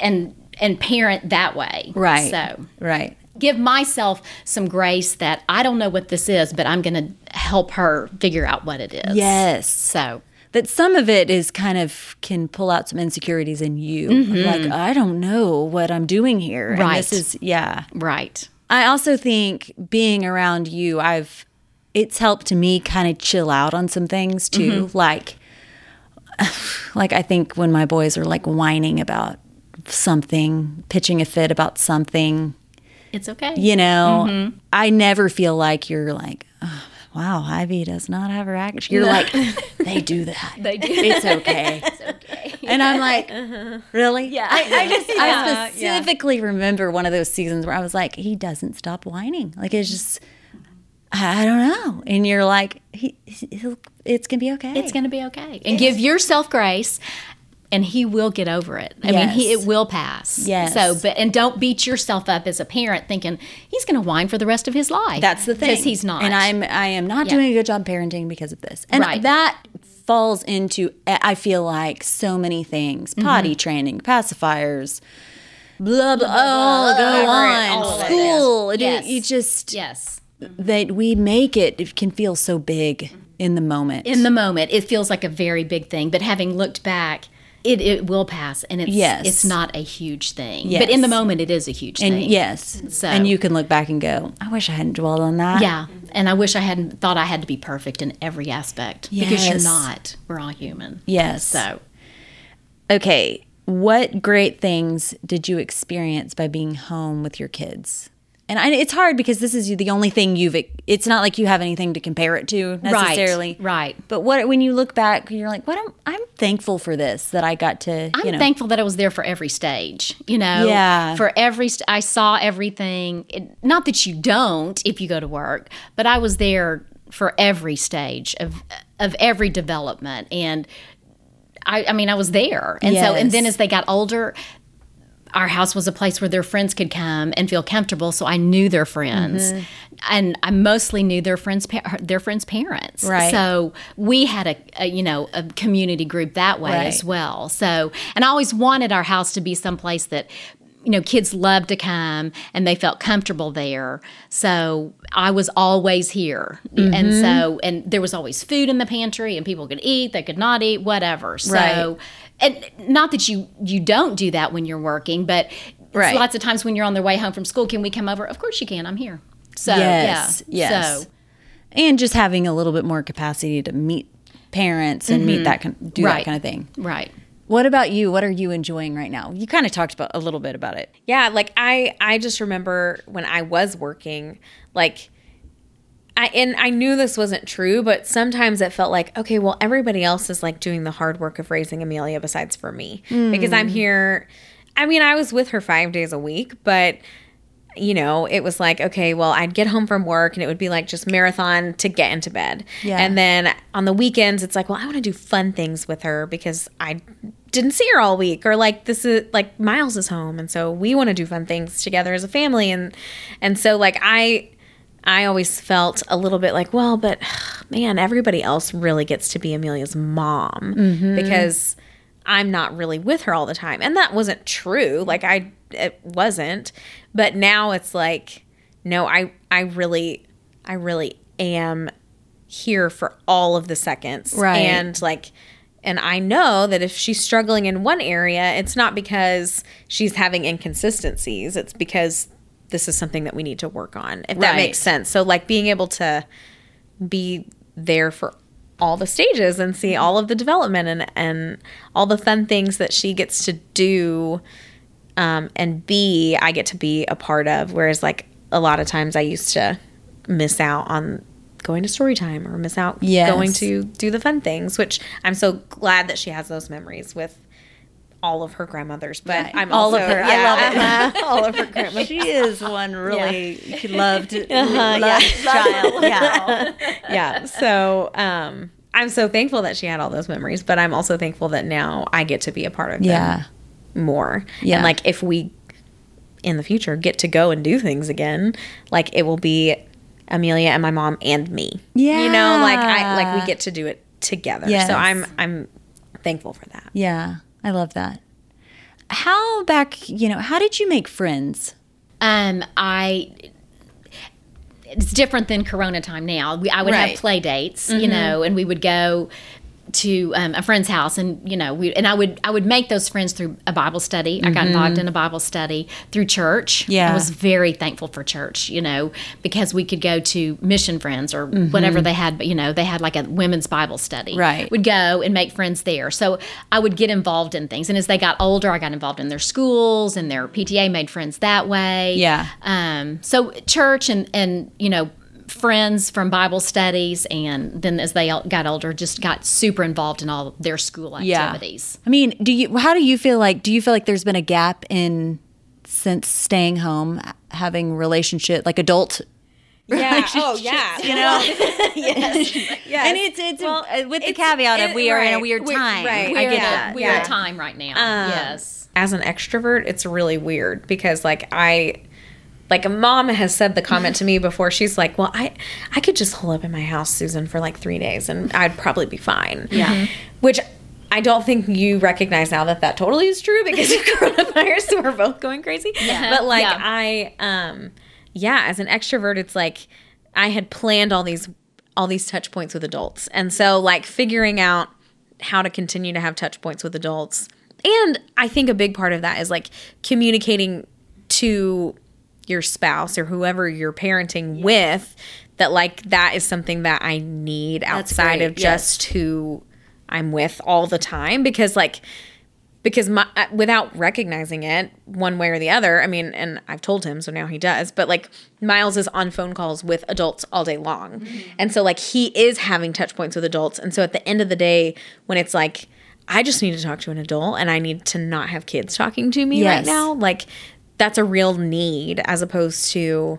[SPEAKER 2] and and parent that way.
[SPEAKER 1] right.
[SPEAKER 2] So
[SPEAKER 1] right.
[SPEAKER 2] give myself some grace that I don't know what this is, but I'm going to help her figure out what it is.
[SPEAKER 1] Yes.
[SPEAKER 2] So
[SPEAKER 1] that some of it is kind of can pull out some insecurities in you. Like I don't know what I'm doing here. And
[SPEAKER 2] Mm-hmm. Right.
[SPEAKER 1] this is yeah.
[SPEAKER 2] right.
[SPEAKER 1] I also think being around you, I've it's helped me kind of chill out on some things too. Mm-hmm. Like, *sighs* like I think when my boys are like whining about something, pitching a fit about something,
[SPEAKER 2] It's okay.
[SPEAKER 1] you know, mm-hmm. I never feel like you're like, oh, wow, Ivy does not have her act. You're like, they *laughs* do that.
[SPEAKER 2] They do.
[SPEAKER 1] It's okay. *laughs*
[SPEAKER 2] It's okay.
[SPEAKER 1] And I'm like, uh-huh. really?
[SPEAKER 2] Yeah.
[SPEAKER 1] I, *laughs* I just,
[SPEAKER 3] Yeah,
[SPEAKER 1] I specifically remember one of those seasons where I was like, he doesn't stop whining. Like it's just, I don't know. And you're like, he, he'll, it's gonna be okay.
[SPEAKER 2] It's going to be okay. And give yourself grace and he will get over it. I mean, he it will pass.
[SPEAKER 1] Yes.
[SPEAKER 2] So, but and don't beat yourself up as a parent thinking he's going to whine for the rest of his life.
[SPEAKER 1] That's the thing.
[SPEAKER 2] Because he's not.
[SPEAKER 1] And I'm, I am not
[SPEAKER 2] Yeah.
[SPEAKER 1] doing a good job parenting because of this. And
[SPEAKER 2] Right.
[SPEAKER 1] that falls into, eh, I feel like so many things: mm-hmm. potty training, pacifiers. Blah blah. Oh, go
[SPEAKER 2] Whatever it-
[SPEAKER 1] on.
[SPEAKER 2] it.
[SPEAKER 1] School. It-
[SPEAKER 2] Yes.
[SPEAKER 1] You just
[SPEAKER 2] yes.
[SPEAKER 1] that we make it. It can feel so big in the moment.
[SPEAKER 2] In the moment, it feels like a very big thing, but having looked back, it, it will pass and it's
[SPEAKER 1] Yes.
[SPEAKER 2] it's not a huge thing. yes. But in the moment it is a huge
[SPEAKER 1] and
[SPEAKER 2] thing.
[SPEAKER 1] yes,
[SPEAKER 2] So-
[SPEAKER 1] and you can look back and go, I wish I hadn't dwelled on that.
[SPEAKER 2] Yeah. And I wish I hadn't thought I had to be perfect in every aspect. yes. Because you're not. We're all human.
[SPEAKER 1] Yes.
[SPEAKER 2] So
[SPEAKER 1] Okay. What great things did you experience by being home with your kids? And I, it's hard because this is the only thing you've. It's not like you have anything to compare it to necessarily.
[SPEAKER 2] Right. right.
[SPEAKER 1] But what when you look back, you're like, "What? I'm, I'm thankful for this that I got to."
[SPEAKER 2] I'm
[SPEAKER 1] you know,
[SPEAKER 2] thankful that I was there for every stage, you know.
[SPEAKER 1] Yeah.
[SPEAKER 2] For every, st- I saw everything. It, not that you don't if you go to work, but I was there for every stage of of every development, and I, I mean, I was there, and so, and then as they got older. Our house was a place where their friends could come and feel comfortable, so I knew their friends,
[SPEAKER 1] Mm-hmm.
[SPEAKER 2] and I mostly knew their friends, their friends' parents.
[SPEAKER 1] Right.
[SPEAKER 2] So we had a, a you know a community group that way
[SPEAKER 1] Right.
[SPEAKER 2] as well. So, and I always wanted our house to be someplace that, you know, kids loved to come and they felt comfortable there. So I was always here.
[SPEAKER 1] Mm-hmm.
[SPEAKER 2] And so, and there was always food in the pantry and people could eat, they could not eat, whatever. So,
[SPEAKER 1] Right.
[SPEAKER 2] And not that you, you don't do that when you're working, but
[SPEAKER 1] Right.
[SPEAKER 2] lots of times when you're on their way home from school, can we come over? Of course you can. I'm here. So,
[SPEAKER 1] Yes,
[SPEAKER 2] yeah.
[SPEAKER 1] yes.
[SPEAKER 2] So,
[SPEAKER 1] and just having a little bit more capacity to meet parents and meet mm-hmm. that kind, do that kind of thing.
[SPEAKER 2] right.
[SPEAKER 1] What about you? What are you enjoying right now? You kind of talked about a little bit about it.
[SPEAKER 3] Yeah, like I I just remember when I was working, like I and I knew this wasn't true, but sometimes it felt like, okay, well everybody else is like doing the hard work of raising Amelia besides for me. Because I'm hmm. here I mean, I was with her 5 days a week, but you know, it was like, okay, well, I'd get home from work and it would be like just marathon to get into bed.
[SPEAKER 1] Yeah.
[SPEAKER 3] And then on the weekends, it's like, well, I want to do fun things with her because I didn't see her all week or like this is like Miles is home and so we want to do fun things together as a family and and so like I I always felt a little bit like, well, but man, everybody else really gets to be Amelia's mom mm-hmm. because I'm not really with her all the time. And that wasn't true. Like I it wasn't. But now it's like no, I I really I really am here for all of the seconds.
[SPEAKER 1] Right.
[SPEAKER 3] And like and I know that if she's struggling in one area, it's not because she's having inconsistencies. It's because this is something that we need to work on. If that
[SPEAKER 1] Right.
[SPEAKER 3] makes sense. So like being able to be there for all the stages and see all of the development and and all the fun things that she gets to do um, and be I get to be a part of. Whereas like a lot of times I used to miss out on going to story time or miss out
[SPEAKER 1] Yes.
[SPEAKER 3] going to do the fun things, which I'm so glad that she has those memories with all of her grandmothers. But
[SPEAKER 1] Right.
[SPEAKER 3] I'm
[SPEAKER 1] All
[SPEAKER 3] also,
[SPEAKER 1] of her. I love it. *laughs*
[SPEAKER 3] all of her grandmothers.
[SPEAKER 1] She *laughs* is one really loved, *laughs*
[SPEAKER 3] Uh-huh,
[SPEAKER 1] loved child. Yeah.
[SPEAKER 3] yeah. So um, I'm so thankful that she had all those memories, but I'm also thankful that now I get to be a part of them
[SPEAKER 1] Yeah.
[SPEAKER 3] more.
[SPEAKER 1] Yeah.
[SPEAKER 3] And like if we in the future get to go and do things again, like it will be Amelia and my mom and me. Yeah, you know, like I like we get to do it together.
[SPEAKER 1] Yes.
[SPEAKER 3] So I'm I'm thankful for that.
[SPEAKER 1] Yeah. I love that. How back, you know, how did you make friends?
[SPEAKER 2] Um, I it's different than Corona time now. We, I would
[SPEAKER 1] Right.
[SPEAKER 2] have play dates, you know, and we would go to um, a friend's house, and you know, we and I would I would make those friends through a Bible study. I got involved in a Bible study through church.
[SPEAKER 1] Yeah.
[SPEAKER 2] I was very thankful for church, you know, because we could go to mission friends or whatever they had. But you know, they had like a women's Bible study.
[SPEAKER 1] Right.
[SPEAKER 2] Would go and make friends there. So I would get involved in things, and as they got older, I got involved in their schools and their PTA, made friends that way.
[SPEAKER 1] Yeah.
[SPEAKER 2] Um, so church and and you know friends from Bible studies, and then as they got older, just got super involved in all their school
[SPEAKER 1] Yeah.
[SPEAKER 2] activities.
[SPEAKER 1] I mean, do you? How do you feel like? Do you feel like there's been a gap in since staying home, having relationship like adult? *laughs*
[SPEAKER 3] Yeah. Oh, yeah.
[SPEAKER 1] You know, *laughs*
[SPEAKER 3] yes. Yes. *laughs*
[SPEAKER 1] and it's it's
[SPEAKER 3] Well,
[SPEAKER 1] uh, with the
[SPEAKER 3] it's-
[SPEAKER 1] caveat of we are in a
[SPEAKER 3] right.
[SPEAKER 1] weird
[SPEAKER 3] We're-
[SPEAKER 1] time.
[SPEAKER 3] right.
[SPEAKER 1] I
[SPEAKER 2] We're
[SPEAKER 1] get
[SPEAKER 2] in a
[SPEAKER 1] that.
[SPEAKER 2] weird
[SPEAKER 3] yeah.
[SPEAKER 2] time right now.
[SPEAKER 3] Um,
[SPEAKER 2] yes.
[SPEAKER 3] as an extrovert, it's really weird because like I like a mom has said the comment to me before. She's like, "Well, I I could just hole up in my house, Susan, for like 3 days and I'd probably be fine." Yeah. Which I don't think you recognize now that that totally is true because of *laughs* coronavirus, so we're both going crazy. Yeah. But like
[SPEAKER 2] Yeah.
[SPEAKER 3] I um yeah, as an extrovert, it's like I had planned all these all these touch points with adults. And so like figuring out how to continue to have touch points with adults. And I think a big part of that is like communicating to your spouse or whoever you're parenting with that like that is something that I need outside of just who I'm with all the time. Because like because my uh, without recognizing it one way or the other i mean and i've told him so now he does but like miles is on phone calls with adults all day long. And so like he is having touch points with adults. And so at the end of the day when it's like i just need to talk to an adult and i need to not have kids talking to me
[SPEAKER 1] Yes.
[SPEAKER 3] right now like that's a real need as opposed to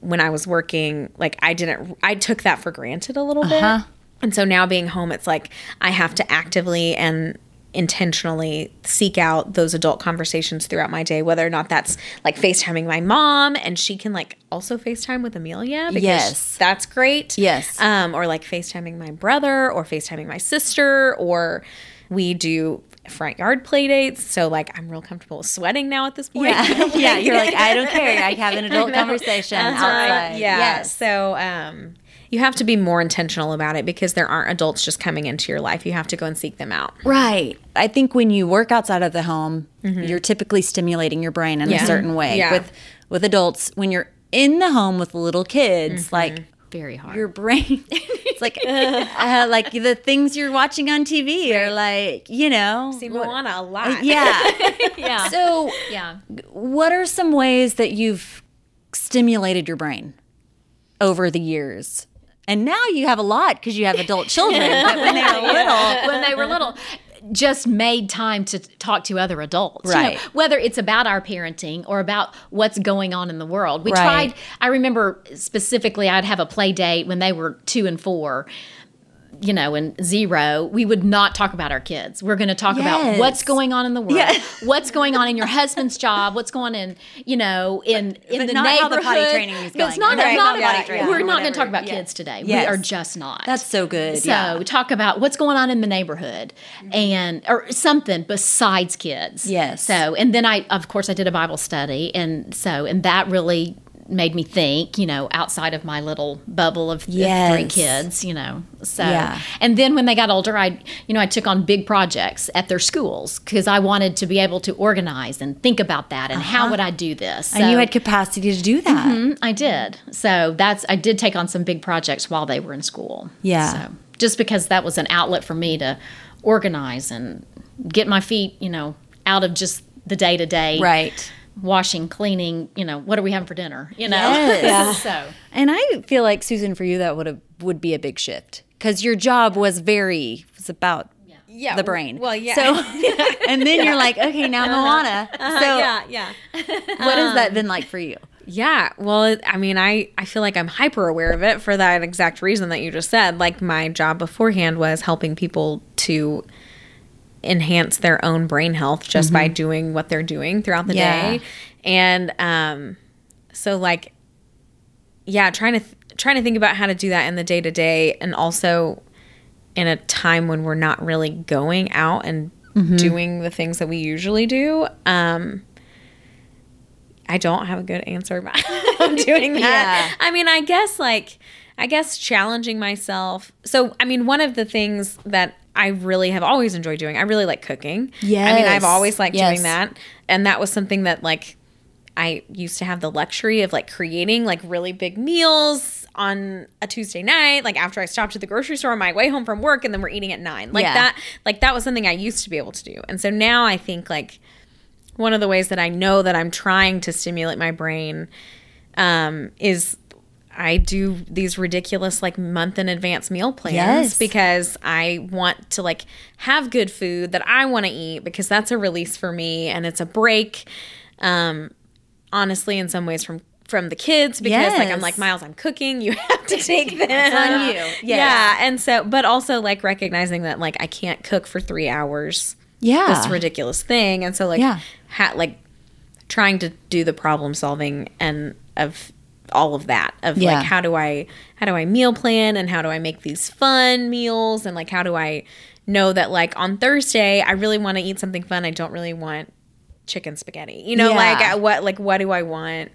[SPEAKER 3] when i was working like i didn't i took that for granted a little
[SPEAKER 1] Uh-huh.
[SPEAKER 3] bit and so now being home, it's like I have to actively and intentionally seek out those adult conversations throughout my day, whether or not that's like FaceTiming my mom and she can like also FaceTime with Amelia because
[SPEAKER 1] Yes.
[SPEAKER 3] that's great.
[SPEAKER 1] Yes.
[SPEAKER 3] Um, or like FaceTiming my brother or FaceTiming my sister or we do front yard play dates. So like I'm real comfortable with sweating now at this point.
[SPEAKER 1] Yeah, *laughs* *laughs* yeah. You're like, I don't *laughs* care. I have an adult conversation outside.
[SPEAKER 3] Yeah.
[SPEAKER 1] Yes.
[SPEAKER 3] So um, you have to be more intentional about it because there aren't adults just coming into your life. You have to go and seek them out.
[SPEAKER 1] Right. I think when you work outside of the home, you're typically stimulating your brain in
[SPEAKER 3] Yeah.
[SPEAKER 1] a certain way.
[SPEAKER 3] Yeah.
[SPEAKER 1] With with adults, when you're in the home with little kids, like
[SPEAKER 2] Very hard.
[SPEAKER 1] your brain, *laughs* it's like uh, like the things you're watching on TV are like you know.
[SPEAKER 3] See Moana a lot.
[SPEAKER 1] Yeah. *laughs*
[SPEAKER 2] yeah.
[SPEAKER 1] So,
[SPEAKER 2] yeah.
[SPEAKER 1] what are some ways that you've stimulated your brain over the years? And now you have a lot because you have adult children. But when they were *laughs* little,
[SPEAKER 2] when they were little just made time to talk to other adults you know,
[SPEAKER 1] Right.
[SPEAKER 2] whether it's about our parenting or about what's going on in the world we
[SPEAKER 1] Right.
[SPEAKER 2] tried i remember specifically i'd have a play date when they were two and four you know, and zero, we would not talk about our kids. We're going to talk about what's going on in the world,
[SPEAKER 1] Yes. *laughs*
[SPEAKER 2] what's going on in your husband's job, what's going on in, you know, in in
[SPEAKER 1] but
[SPEAKER 2] the
[SPEAKER 1] not how the potty training is
[SPEAKER 2] But It's
[SPEAKER 1] going.
[SPEAKER 2] not,
[SPEAKER 1] Right,
[SPEAKER 2] not
[SPEAKER 1] not
[SPEAKER 2] about
[SPEAKER 1] training
[SPEAKER 2] We're not going to talk about
[SPEAKER 1] Yeah.
[SPEAKER 2] kids today.
[SPEAKER 1] Yes.
[SPEAKER 2] We are just not.
[SPEAKER 1] That's so good,
[SPEAKER 2] So
[SPEAKER 1] yeah.
[SPEAKER 2] we talk about what's going on in the neighborhood and or something besides kids.
[SPEAKER 1] Yes.
[SPEAKER 2] So and then I of course I did a Bible study and so and that really made me think, you know, outside of my little bubble of, of three kids, you know. So
[SPEAKER 1] Yeah.
[SPEAKER 2] and then when they got older, I you know, I took on big projects at their schools because I wanted to be able to organize and think about that and how would I do this.
[SPEAKER 1] and you had capacity to do that.
[SPEAKER 2] Mm, I did. So that's I did take on some big projects while they were in school.
[SPEAKER 1] Yeah.
[SPEAKER 2] So just because that was an outlet for me to organize and get my feet, you know, out of just the day to day.
[SPEAKER 1] Right.
[SPEAKER 2] Washing, cleaning, you know, what are we having for dinner? You know?
[SPEAKER 1] Yes. *laughs*
[SPEAKER 2] so
[SPEAKER 1] And I feel like Susan, for you, that would have would be a big shift because your job was very was about
[SPEAKER 3] Yeah,
[SPEAKER 1] the brain.
[SPEAKER 3] well, yeah.
[SPEAKER 1] So, *laughs* and then you're like, okay, now Moana. Uh-huh. Uh-huh. So,
[SPEAKER 3] yeah, yeah.
[SPEAKER 1] what has that um, been like for you?
[SPEAKER 3] Yeah, well, I mean, I I feel like I'm hyper aware of it for that exact reason that you just said. Like my job beforehand was helping people to enhance their own brain health just by doing what they're doing throughout the
[SPEAKER 1] Yeah.
[SPEAKER 3] day. And um so like yeah, trying to th- trying to think about how to do that in the day to day and also in a time when we're not really going out and doing the things that we usually do. Um I don't have a good answer about *laughs* I'm doing that.
[SPEAKER 1] Yeah.
[SPEAKER 3] I mean, I guess like I guess challenging myself. So, I mean, one of the things that I really have always enjoyed doing. I really like cooking. Yeah. I mean, I've always liked
[SPEAKER 1] Yes.
[SPEAKER 3] doing that. And that was something that like I used to have the luxury of like creating like really big meals on a Tuesday night, like after I stopped at the grocery store on my way home from work and then we're eating at 9. Like
[SPEAKER 1] Yeah.
[SPEAKER 3] that like that was something I used to be able to do. And so now I think like one of the ways that I know that I'm trying to stimulate my brain um, is I do these ridiculous like month in advance meal plans
[SPEAKER 1] Yes.
[SPEAKER 3] because I want to like have good food that I want to eat because that's a release for me and it's a break. Um, honestly, in some ways from from the kids because like I'm like Miles, I'm cooking. You *laughs* have to take *laughs* them.
[SPEAKER 2] on you.
[SPEAKER 1] Yes.
[SPEAKER 3] Yeah, and so but also like recognizing that like I can't cook for three hours
[SPEAKER 1] Yeah.
[SPEAKER 3] this ridiculous thing and so like
[SPEAKER 1] Yeah.
[SPEAKER 3] ha- like trying to do the problem solving and of all of that of
[SPEAKER 1] Yeah.
[SPEAKER 3] like how do i how do i meal plan and how do i make these fun meals and like how do i know that like on thursday i really want to eat something fun i don't really want chicken spaghetti you know
[SPEAKER 1] Yeah.
[SPEAKER 3] like what like what do i want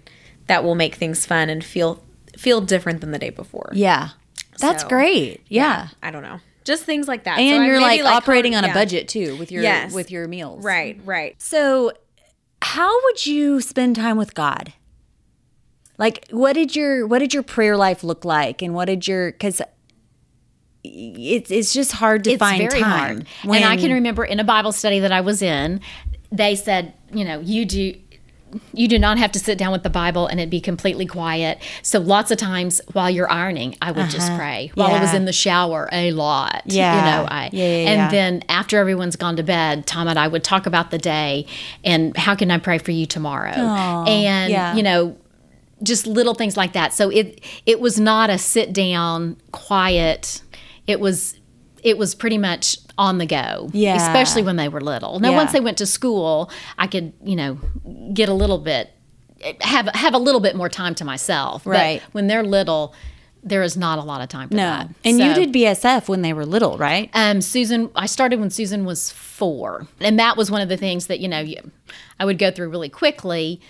[SPEAKER 3] that will make things fun and feel feel different than the day before
[SPEAKER 1] Yeah. That's
[SPEAKER 3] So,
[SPEAKER 1] great. Yeah.
[SPEAKER 3] i don't know just things like that
[SPEAKER 1] And
[SPEAKER 3] I
[SPEAKER 1] you're
[SPEAKER 3] maybe,
[SPEAKER 1] like, operating
[SPEAKER 3] hone-
[SPEAKER 1] on a budget too with your
[SPEAKER 3] Yes.
[SPEAKER 1] with your meals.
[SPEAKER 3] right right
[SPEAKER 1] So, how would you spend time with God? Like, what did your what did your prayer life look like, and what did your because it's it's just hard to
[SPEAKER 2] it's
[SPEAKER 1] find time.
[SPEAKER 2] hard. and I can remember in a Bible study that I was in, they said, you know, you do you do not have to sit down with the Bible and it be completely quiet. So lots of times while you're ironing, I would just pray. While I was
[SPEAKER 1] Uh-huh.
[SPEAKER 2] In the shower, a lot.
[SPEAKER 1] Yeah.
[SPEAKER 2] You know, I
[SPEAKER 1] Yeah, yeah,
[SPEAKER 2] and
[SPEAKER 1] yeah.
[SPEAKER 2] then after everyone's gone to bed, Tom and I would talk about the day and how can I pray for you tomorrow? and
[SPEAKER 1] yeah.
[SPEAKER 2] you know, just little things like that. So it it was not a sit down quiet. It was it was pretty much on the go.
[SPEAKER 1] Yeah.
[SPEAKER 2] Especially when they were little. Now
[SPEAKER 1] Yeah.
[SPEAKER 2] once they went to school, I could, you know, get a little bit have have a little bit more time to myself. But
[SPEAKER 1] Right.
[SPEAKER 2] when they're little, there is not a lot of time for
[SPEAKER 1] no,
[SPEAKER 2] that.
[SPEAKER 1] and you did BSF when they were little, right?
[SPEAKER 2] um, Susan, I started when Susan was four, and that was one of the things that you know you, I would go through really quickly.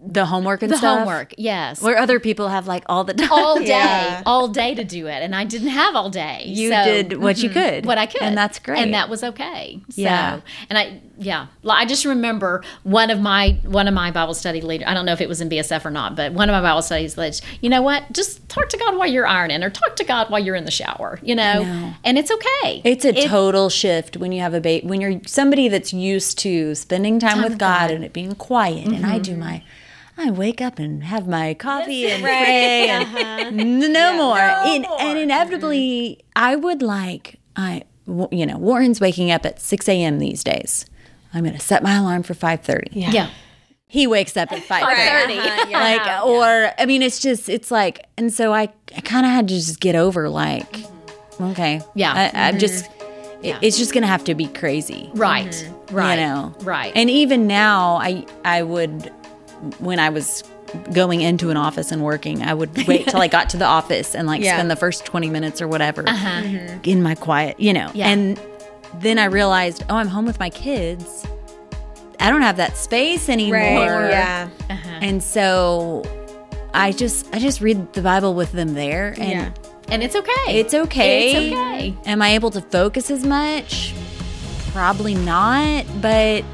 [SPEAKER 1] The homework and
[SPEAKER 2] The
[SPEAKER 1] stuff.
[SPEAKER 2] homework, yes,
[SPEAKER 1] where other people have like all the time.
[SPEAKER 2] all *laughs* day,
[SPEAKER 3] Yeah.
[SPEAKER 2] all day to do it, and I didn't have all day.
[SPEAKER 1] you
[SPEAKER 2] so-
[SPEAKER 1] did what you mm-hmm. could,
[SPEAKER 2] what I could,
[SPEAKER 1] and that's great.
[SPEAKER 2] and that was okay. So,
[SPEAKER 1] Yeah.
[SPEAKER 2] and I, yeah, I just remember one of my one of my Bible study leaders. I don't know if it was in BSF or not, but one of my Bible studies leaders. You know what? Just talk to God while you're ironing, or talk to God while you're in the shower. You know, and it's okay.
[SPEAKER 1] It's a
[SPEAKER 2] It-
[SPEAKER 1] total shift when you have a baby, when you're somebody that's used to spending time, with
[SPEAKER 2] with
[SPEAKER 1] God,
[SPEAKER 2] God. Mm-hmm.
[SPEAKER 1] and it being quiet. And I do my, I wake up and have my coffee and
[SPEAKER 3] right.
[SPEAKER 1] pray, *laughs* and n- no more. and,
[SPEAKER 3] more.
[SPEAKER 1] and inevitably, I would like, I, you know, Warren's waking up at 6 a.m. these days. I'm going to set my alarm for 5:30.
[SPEAKER 2] yeah.
[SPEAKER 1] He wakes up at 5:30.
[SPEAKER 3] Right, uh-huh, yeah.
[SPEAKER 1] Like, or I mean, it's just, it's like, and so I, I kind of had to just get over, like, okay,
[SPEAKER 2] Yeah.
[SPEAKER 1] I, I'm just, it, it's just gonna have to be crazy,
[SPEAKER 2] Right. Right.
[SPEAKER 1] You know,
[SPEAKER 2] Right.
[SPEAKER 1] And even now, I, I would, when I was going into an office and working, I would wait till I got to the office and like *laughs*
[SPEAKER 3] Yeah.
[SPEAKER 1] spend the first 20 minutes or whatever in my quiet, you know,
[SPEAKER 2] Uh-huh. Yeah.
[SPEAKER 1] and then I realized, oh, I'm home with my kids. I don't have that space anymore.
[SPEAKER 3] right yeah uh-huh.
[SPEAKER 1] And so I just I just read the Bible with them there and
[SPEAKER 3] Yeah.
[SPEAKER 2] and it's okay.
[SPEAKER 1] it's okay.
[SPEAKER 2] It's okay.
[SPEAKER 1] Am I able to focus as much? Probably not, but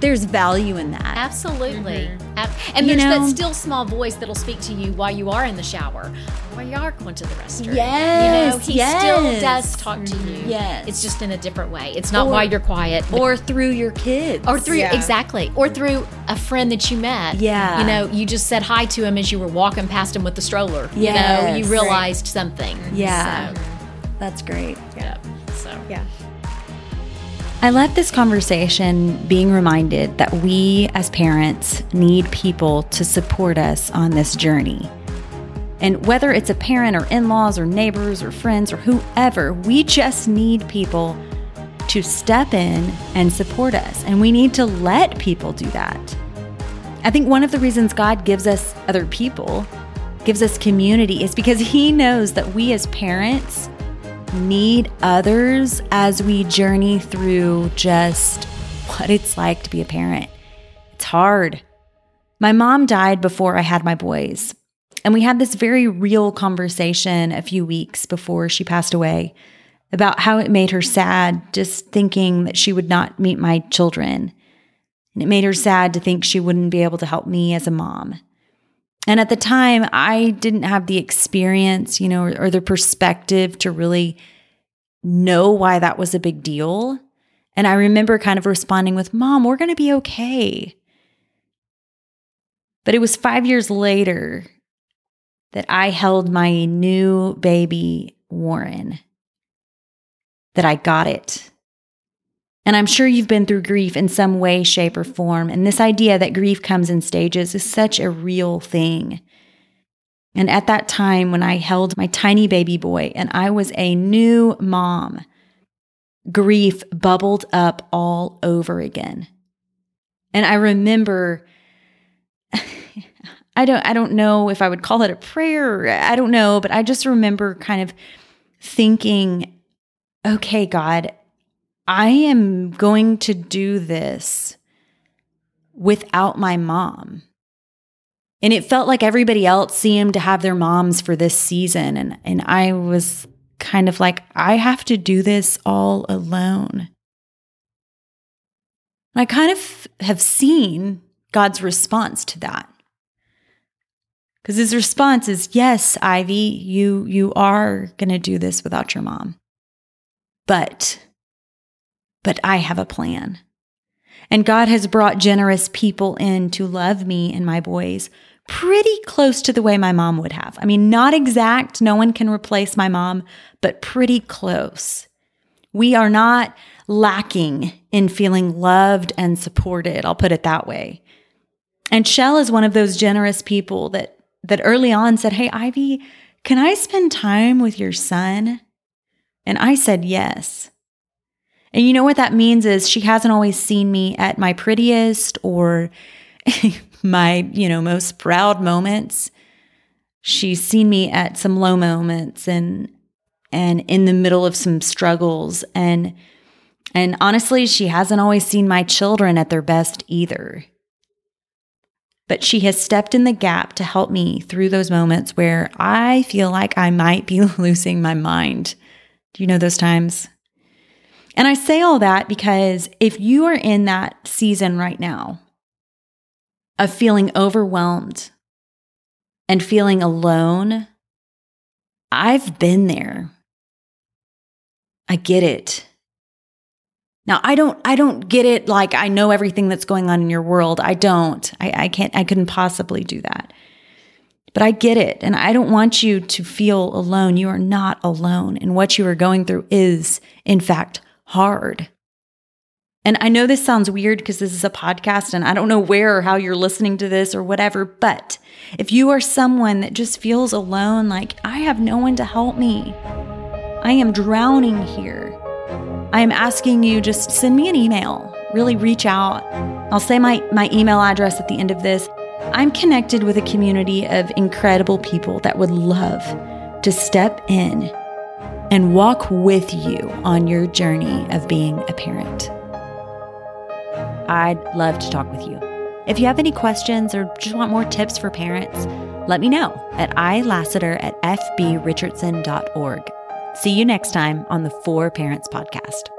[SPEAKER 1] there's value in that.
[SPEAKER 2] Absolutely. Ab- And
[SPEAKER 1] You
[SPEAKER 2] there's
[SPEAKER 1] know?
[SPEAKER 2] that still small voice that'll speak to you while you are in the shower, while you are going to the restroom.
[SPEAKER 1] Yes,
[SPEAKER 2] You know, he
[SPEAKER 1] yes.
[SPEAKER 2] still does talk to you. Mm-hmm.
[SPEAKER 1] Yes.
[SPEAKER 2] It's just in a different way. It's not
[SPEAKER 1] Or-
[SPEAKER 2] while you're quiet.
[SPEAKER 1] Or through your kids.
[SPEAKER 2] or through
[SPEAKER 3] Yeah.
[SPEAKER 2] exactly, or through a friend that you met.
[SPEAKER 1] Yeah.
[SPEAKER 2] you know, you just said hi to him as you were walking past him with the stroller. you know, you realized something.
[SPEAKER 1] Yeah.
[SPEAKER 2] so,
[SPEAKER 1] That's great.
[SPEAKER 2] yeah. So
[SPEAKER 3] yeah
[SPEAKER 1] I left this conversation being reminded that we as parents need people to support us on this journey. And whether it's a parent or in laws or neighbors or friends or whoever, we just need people to step in and support us. And we need to let people do that. I think one of the reasons God gives us other people, gives us community, is because He knows that we as parents need others as we journey through just what it's like to be a parent. It's hard. My mom died before I had my boys, and we had this very real conversation a few weeks before she passed away about how it made her sad just thinking that she would not meet my children. And it made her sad to think she wouldn't be able to help me as a mom. And at the time, I didn't have the experience, you know, or, or the perspective to really know why that was a big deal. And I remember kind of responding with, Mom, we're going to be okay. But it was five years later that I held my new baby, Warren, that I got it. And I'm sure you've been through grief in some way, shape, or form. And this idea that grief comes in stages is such a real thing. And at that time, when I held my tiny baby boy and I was a new mom, grief bubbled up all over again. And I remember *laughs* I don't I don't know if I would call it a prayer, I don't know, but I just remember kind of thinking okay, God, I am going to do this without my mom. And it felt like everybody else seemed to have their moms for this season. And, and I was kind of like, I have to do this all alone. I kind of have seen God's response to that. Because his response is, yes, Ivy, you, you are going to do this without your mom. But, but I have a plan. And God has brought generous people in to love me and my boys pretty close to the way my mom would have. I mean, not exact, no one can replace my mom, but pretty close. We are not lacking in feeling loved and supported, I'll put it that way. And Shell is one of those generous people that that early on said, "Hey Ivy, can I spend time with your son?" And I said yes. And you know what that means is she hasn't always seen me at my prettiest or *laughs* my, you know, most proud moments. She's seen me at some low moments and and in the middle of some struggles and and honestly, she hasn't always seen my children at their best either. But she has stepped in the gap to help me through those moments where I feel like I might be *laughs* losing my mind do you know those times? And I say all that because if you are in that season right now of feeling overwhelmed and feeling alone, I've been there. I get it. Now I don't I don't get it like I know everything that's going on in your world. I don't. I, I can't I couldn't possibly do that. But I get it. And I don't want you to feel alone. You are not alone. And what you are going through is, in fact, hard. And I know this sounds weird because this is a podcast and I don't know where or how you're listening to this or whatever, but if you are someone that just feels alone, like I have no one to help me, I am drowning here. I am asking you just send me an email, really reach out. I'll say my, my email address at the end of this. I'm connected with a community of incredible people that would love to step in and walk with you on your journey of being a parent. I'd love to talk with you. If you have any questions or just want more tips for parents, let me know at ilassiter at fbrichardson.org. See you next time on the For Parents Podcast.